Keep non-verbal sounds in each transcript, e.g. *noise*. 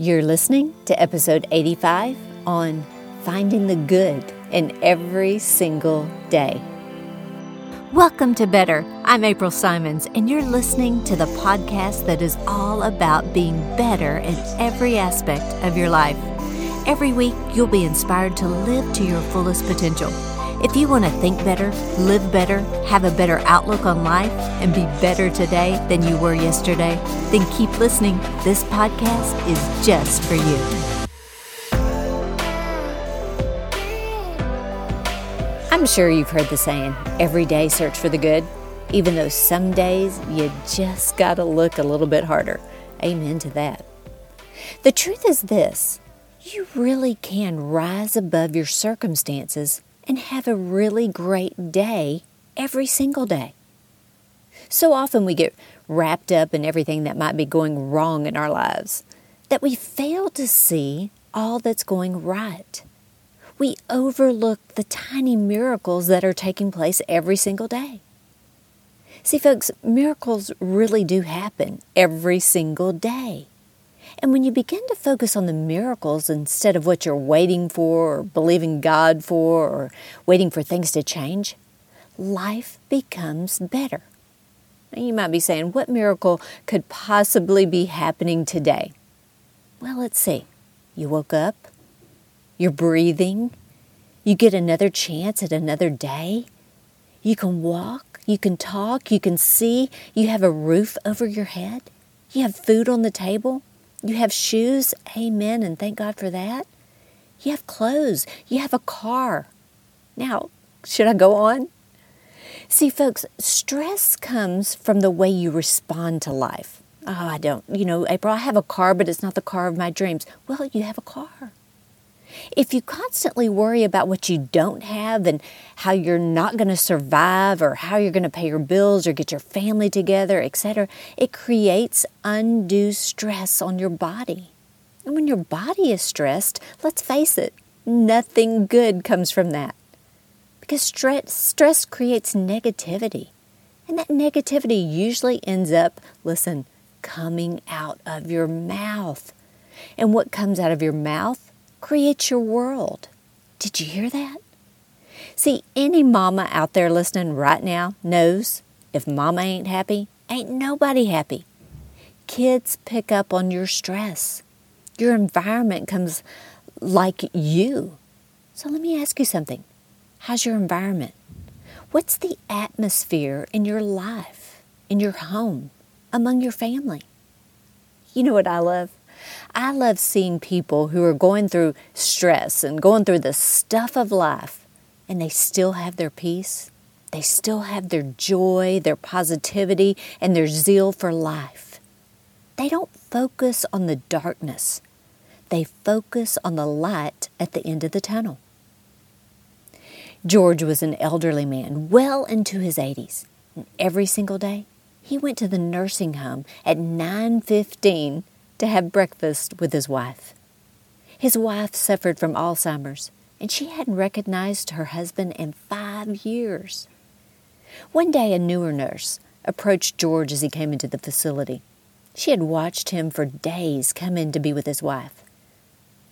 You're listening to episode 85 on finding the good in every single day. Welcome to Better. I'm April Simons, and you're listening to the podcast that is all about being better in every aspect of your life. Every week, you'll be inspired to live to your fullest potential. If you want to think better, live better, have a better outlook on life, and be better today than you were yesterday, then keep listening. This podcast is just for you. I'm sure you've heard the saying, every day search for the good, even though some days you just got to look a little bit harder. Amen to that. The truth is this you really can rise above your circumstances and have a really great day every single day. So often we get wrapped up in everything that might be going wrong in our lives that we fail to see all that's going right. We overlook the tiny miracles that are taking place every single day. See, folks, miracles really do happen every single day. And when you begin to focus on the miracles instead of what you're waiting for or believing God for or waiting for things to change, life becomes better. Now you might be saying, what miracle could possibly be happening today? Well, let's see. You woke up, you're breathing, you get another chance at another day, you can walk, you can talk, you can see, you have a roof over your head, you have food on the table, you have shoes, amen, and thank God for that. You have clothes, you have a car. Now, should I go on? See, folks, stress comes from the way you respond to life. Oh, I don't, you know, April, I have a car, but it's not the car of my dreams. Well, you have a car. If you constantly worry about what you don't have and how you're not going to survive or how you're going to pay your bills or get your family together, etc., it creates undue stress on your body. And when your body is stressed, let's face it, nothing good comes from that. Because stress, stress creates negativity. And that negativity usually ends up, listen, coming out of your mouth. And what comes out of your mouth creates your world. Did you hear that? See, any mama out there listening right now knows if mama ain't happy, ain't nobody happy. Kids pick up on your stress. Your environment comes like you. So let me ask you something. How's your environment? What's the atmosphere in your life, in your home, among your family? You know what I love? I love seeing people who are going through stress and going through the stuff of life and they still have their peace. They still have their joy, their positivity, and their zeal for life. They don't focus on the darkness. They focus on the light at the end of the tunnel. George was an elderly man, well into his 80s. And every single day, he went to the nursing home at 9:15 to have breakfast with his wife. His wife suffered from Alzheimer's, and she hadn't recognized her husband in five years. One day, a newer nurse approached George as he came into the facility. She had watched him for days come in to be with his wife.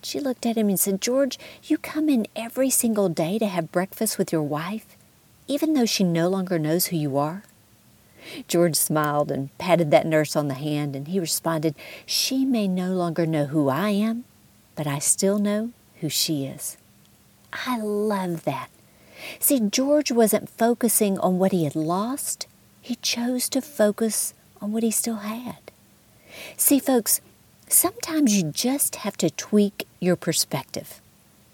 She looked at him and said, George, you come in every single day to have breakfast with your wife, even though she no longer knows who you are? George smiled and patted that nurse on the hand, and he responded, She may no longer know who I am, but I still know who she is. I love that. See, George wasn't focusing on what he had lost, he chose to focus on what he still had. See, folks, sometimes you just have to tweak your perspective.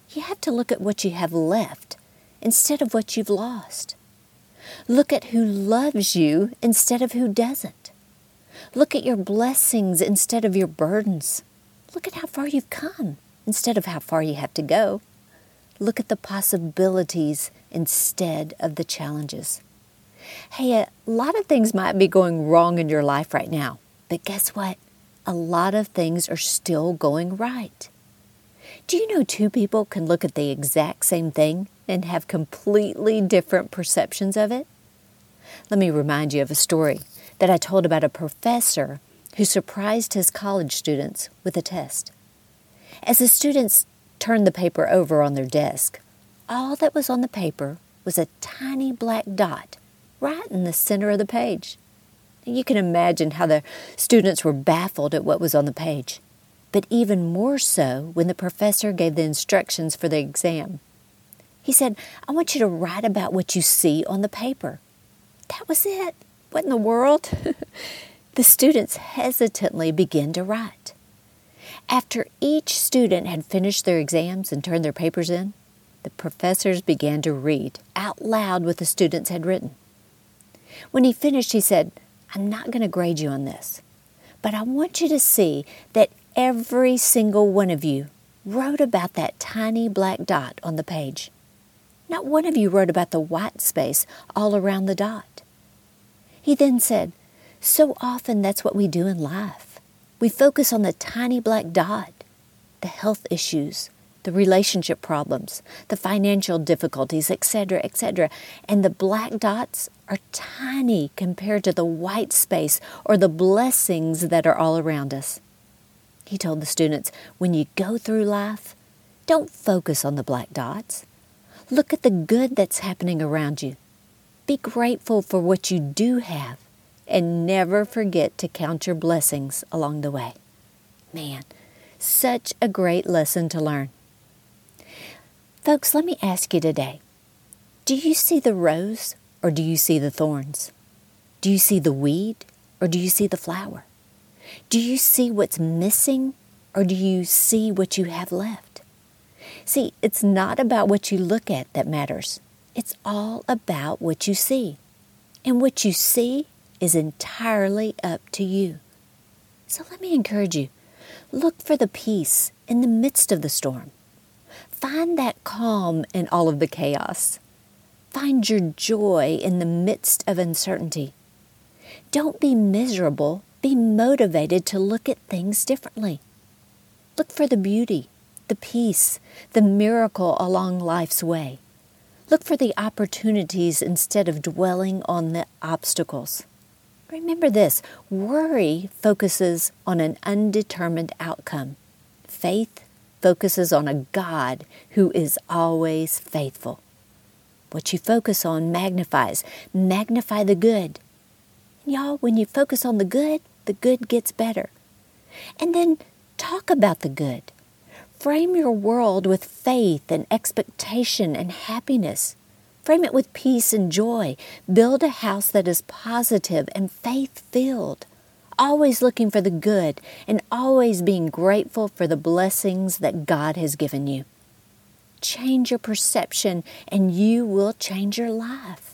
You have to look at what you have left instead of what you've lost. Look at who loves you instead of who doesn't. Look at your blessings instead of your burdens. Look at how far you've come instead of how far you have to go. Look at the possibilities instead of the challenges. Hey, a lot of things might be going wrong in your life right now, but guess what? A lot of things are still going right. Do you know two people can look at the exact same thing and have completely different perceptions of it? Let me remind you of a story that I told about a professor who surprised his college students with a test. As the students turned the paper over on their desk, all that was on the paper was a tiny black dot right in the center of the page. You can imagine how the students were baffled at what was on the page, but even more so when the professor gave the instructions for the exam. He said, I want you to write about what you see on the paper. That was it. What in the world? *laughs* the students hesitantly began to write. After each student had finished their exams and turned their papers in, the professors began to read out loud what the students had written. When he finished, he said, I'm not going to grade you on this, but I want you to see that every single one of you wrote about that tiny black dot on the page. Not one of you wrote about the white space all around the dot. He then said, So often that's what we do in life. We focus on the tiny black dot, the health issues, the relationship problems, the financial difficulties, etc., etc. And the black dots are tiny compared to the white space or the blessings that are all around us. He told the students, when you go through life, don't focus on the black dots. Look at the good that's happening around you. Be grateful for what you do have and never forget to count your blessings along the way. Man, such a great lesson to learn. Folks, let me ask you today do you see the rose or do you see the thorns? Do you see the weed or do you see the flower? Do you see what's missing or do you see what you have left? See, it's not about what you look at that matters. It's all about what you see. And what you see is entirely up to you. So let me encourage you look for the peace in the midst of the storm. Find that calm in all of the chaos. Find your joy in the midst of uncertainty. Don't be miserable, be motivated to look at things differently. Look for the beauty, the peace, the miracle along life's way. Look for the opportunities instead of dwelling on the obstacles. Remember this worry focuses on an undetermined outcome. Faith focuses on a God who is always faithful. What you focus on magnifies. Magnify the good. Y'all, when you focus on the good, the good gets better. And then talk about the good. Frame your world with faith and expectation and happiness. Frame it with peace and joy. Build a house that is positive and faith filled always looking for the good and always being grateful for the blessings that God has given you. Change your perception and you will change your life.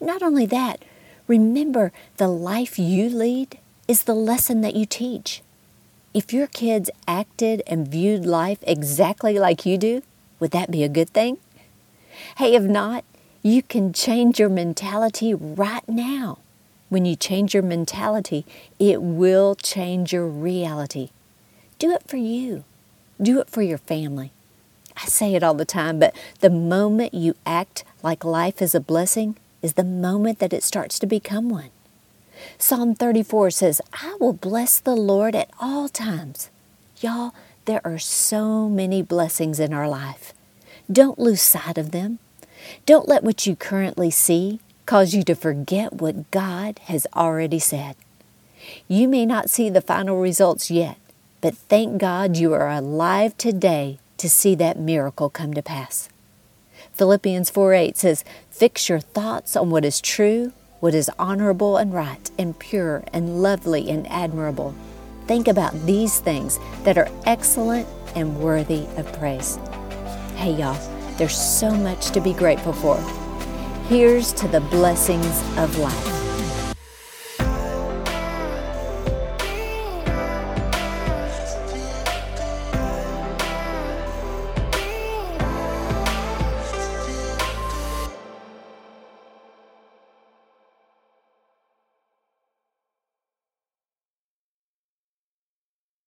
Not only that, remember the life you lead is the lesson that you teach. If your kids acted and viewed life exactly like you do, would that be a good thing? Hey, if not, you can change your mentality right now. When you change your mentality, it will change your reality. Do it for you, do it for your family. I say it all the time, but the moment you act like life is a blessing is the moment that it starts to become one. Psalm 34 says, I will bless the Lord at all times. Y'all, there are so many blessings in our life. Don't lose sight of them. Don't let what you currently see cause you to forget what God has already said. You may not see the final results yet, but thank God you are alive today to see that miracle come to pass. Philippians 4 8 says, Fix your thoughts on what is true, what is honorable and right, and pure, and lovely, and admirable. Think about these things that are excellent and worthy of praise. Hey, y'all, there's so much to be grateful for. Here's to the blessings of life.